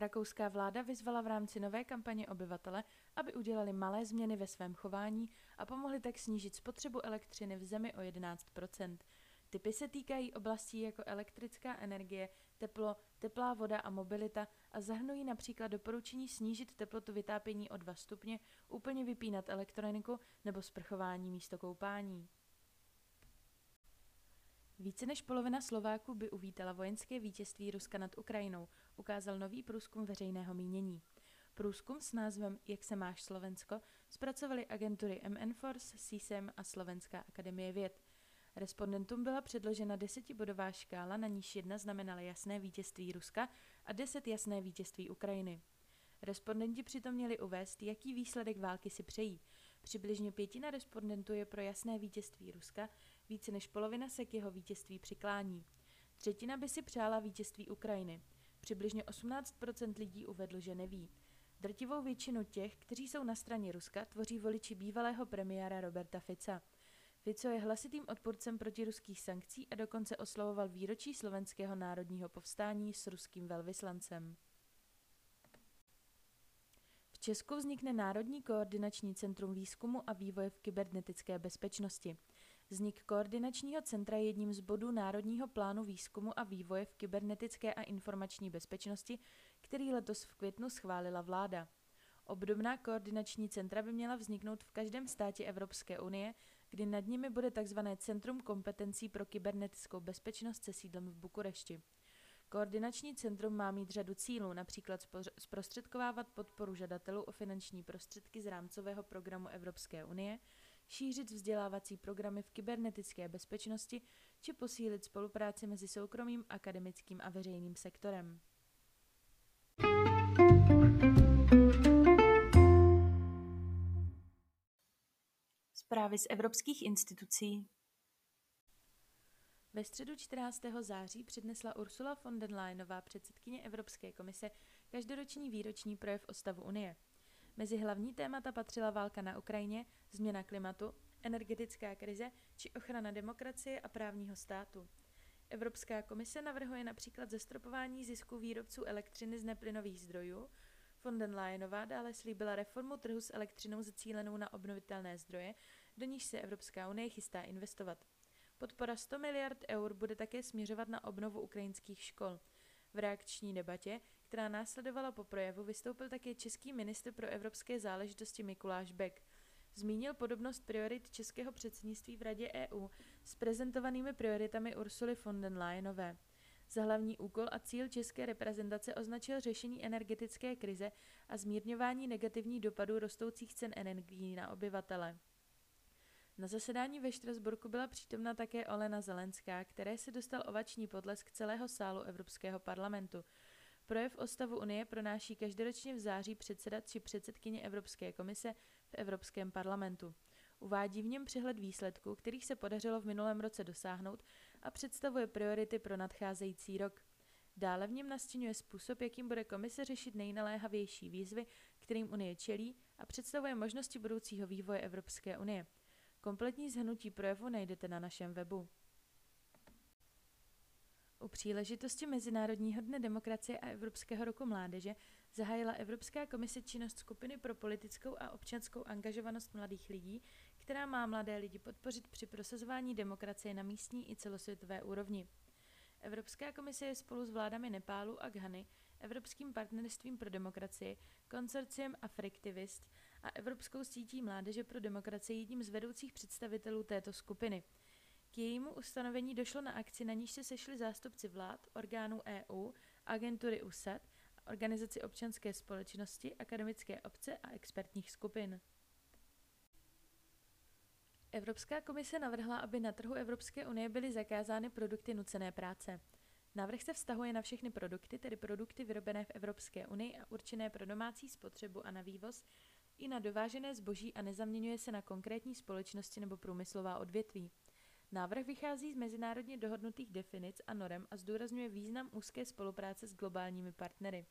Rakouská vláda vyzvala v rámci nové kampaně obyvatele, aby udělali malé změny ve svém chování a pomohli tak snížit spotřebu elektřiny v zemi o 11% Typy se týkají oblastí jako elektrická energie, teplo, teplá voda a mobilita a zahrnují například doporučení snížit teplotu vytápění o 2 stupně, úplně vypínat elektroniku nebo sprchování místo koupání. Více než polovina Slováků by uvítala vojenské vítězství Ruska nad Ukrajinou, ukázal nový průzkum veřejného mínění. Průzkum s názvem Jak se máš Slovensko zpracovali agentury MN Force, CSEM a Slovenská akademie věd. Respondentům byla předložena desetibodová škála, na níž jedna znamenala jasné vítězství Ruska a deset jasné vítězství Ukrajiny. Respondenti přitom měli uvést, jaký výsledek války si přejí. Přibližně pětina respondentů je pro jasné vítězství Ruska, více než polovina se k jeho vítězství přiklání. Třetina by si přála vítězství Ukrajiny. Přibližně 18% lidí uvedl, že neví. Drtivou většinu těch, kteří jsou na straně Ruska, tvoří voliči bývalého premiéra Roberta Fica. Fico je hlasitým odpůrcem protiruských sankcí a dokonce oslavoval výročí slovenského národního povstání s ruským velvyslancem. V Česku vznikne Národní koordinační centrum výzkumu a vývoje v kybernetické bezpečnosti. Vznik koordinačního centra je jedním z bodů Národního plánu výzkumu a vývoje v kybernetické a informační bezpečnosti, který letos v květnu schválila vláda. Obdobná koordinační centra by měla vzniknout v každém státě Evropské unie, kdy nad nimi bude tzv. Centrum kompetencí pro kybernetickou bezpečnost se sídlem v Bukurešti. Koordinační centrum má mít řadu cílů, například zprostředkovávat podporu žadatelů o finanční prostředky z rámcového programu Evropské unie, šířit vzdělávací programy v kybernetické bezpečnosti či posílit spolupráci mezi soukromým, akademickým a veřejným sektorem. Zprávy z evropských institucí. Ve středu 14. září přednesla Ursula von der Leyenová předsedkyně Evropské komise každoroční výroční projev o stavu Unie. Mezi hlavní témata patřila válka na Ukrajině, změna klimatu, energetická krize či ochrana demokracie a právního státu. Evropská komise navrhuje například zastropování zisku výrobců elektřiny z neplynových zdrojů, Von den Leyenová dále slíbila reformu trhu s elektřinou zacílenou na obnovitelné zdroje, do níž se Evropská unie chystá investovat. Podpora 100 miliard eur bude také směřovat na obnovu ukrajinských škol. V reakční debatě, která následovala po projevu, vystoupil také český ministr pro evropské záležitosti Mikuláš Beck. Zmínil podobnost priorit českého předsednictví v Radě EU s prezentovanými prioritami Ursuly von den Leyenové. Za hlavní úkol a cíl české reprezentace označil řešení energetické krize a zmírňování negativních dopadů rostoucích cen energií na obyvatele. Na zasedání ve Štrasburku byla přítomna také Olena Zelenská, které se dostal ovační potlesk celého sálu Evropského parlamentu. Projev o stavu Unie pronáší každoročně v září předsedat či předsedkyně Evropské komise v Evropském parlamentu. Uvádí v něm přehled výsledků, kterých se podařilo v minulém roce dosáhnout a představuje priority pro nadcházející rok. Dále v něm nastínuje způsob, jakým bude komise řešit nejnaléhavější výzvy, kterým Unie čelí a představuje možnosti budoucího vývoje Evropské unie. Kompletní zhrnutí projevu najdete na našem webu. Příležitosti Mezinárodního dne demokracie a Evropského roku mládeže zahájila Evropská komise činnost skupiny pro politickou a občanskou angažovanost mladých lidí, která má mladé lidi podpořit při prosazování demokracie na místní i celosvětové úrovni. Evropská komise je spolu s vládami Nepálu a Ghany, Evropským partnerstvím pro demokracii, konsorciem Afriktivist a Evropskou sítí mládeže pro demokracii jedním z vedoucích představitelů této skupiny. K jejímu ustanovení došlo na akci, na níž se sešli zástupci vlád, orgánů EU, agentury USAD, organizaci občanské společnosti, akademické obce a expertních skupin. Evropská komise navrhla, aby na trhu Evropské unie byly zakázány produkty nucené práce. Návrh se vztahuje na všechny produkty, tedy produkty vyrobené v Evropské unii a určené pro domácí spotřebu a na vývoz, i na dovážené zboží a nezaměňuje se na konkrétní společnosti nebo průmyslová odvětví. Návrh vychází z mezinárodně dohodnutých definic a norem a zdůrazňuje význam úzké spolupráce s globálními partnery.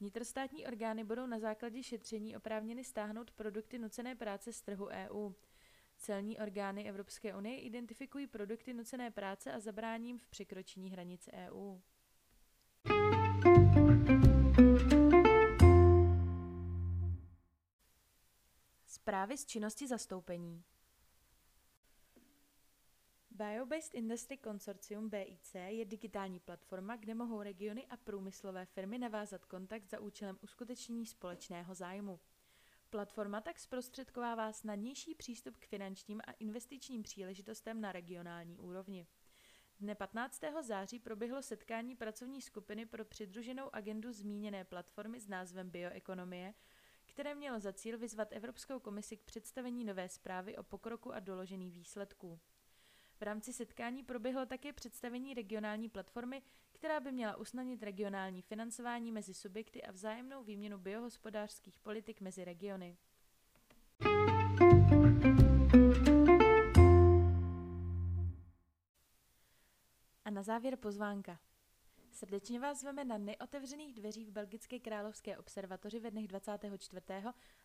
Vnitrostátní orgány budou na základě šetření oprávněny stáhnout produkty nucené práce z trhu EU. Celní orgány Evropské unie identifikují produkty nucené práce a zabráním v překročení hranic EU. Zprávy z činnosti zastoupení Biobased Industry Consortium BIC je digitální platforma, kde mohou regiony a průmyslové firmy navázat kontakt za účelem uskutečnění společného zájmu. Platforma tak zprostředkovává snadnější přístup k finančním a investičním příležitostem na regionální úrovni. Dne 15. září proběhlo setkání pracovní skupiny pro přidruženou agendu zmíněné platformy s názvem Bioekonomie, které mělo za cíl vyzvat Evropskou komisi k představení nové zprávy o pokroku a doložených výsledků. V rámci setkání proběhlo také představení regionální platformy, která by měla usnadnit regionální financování mezi subjekty a vzájemnou výměnu biohospodářských politik mezi regiony. A na závěr pozvánka. Srdečně vás zveme na neotevřených dveří v Belgické královské observatoři ve dnech 24.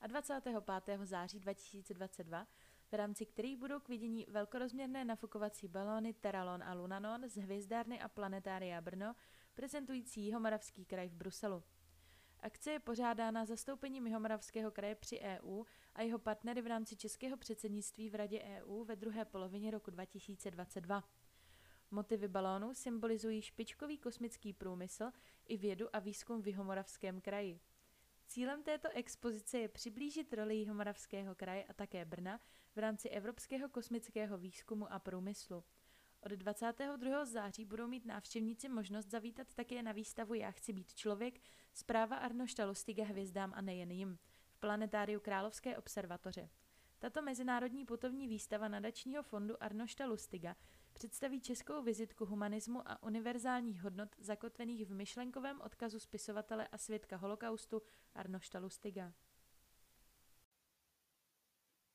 a 25. září 2022 v rámci kterých budou k vidění velkorozměrné nafukovací balóny Teralon a Lunanon z hvězdárny a planetária Brno, prezentující Jihomoravský kraj v Bruselu. Akce je pořádána zastoupením Jihomoravského kraje při EU a jeho partnery v rámci českého předsednictví v Radě EU ve druhé polovině roku 2022. Motivy balónů symbolizují špičkový kosmický průmysl i vědu a výzkum v Jihomoravském kraji. Cílem této expozice je přiblížit roli Jihomoravského kraje a také Brna v rámci Evropského kosmického výzkumu a průmyslu. Od 22. září budou mít návštěvníci možnost zavítat také na výstavu Já chci být člověk, zpráva Arnošta Lustiga hvězdám a nejen jim, v planetáriu Královské observatoře. Tato mezinárodní putovní výstava nadačního fondu Arnošta Lustiga představí českou vizitku humanismu a univerzálních hodnot zakotvených v myšlenkovém odkazu spisovatele a svědka holokaustu Arnošta Lustiga.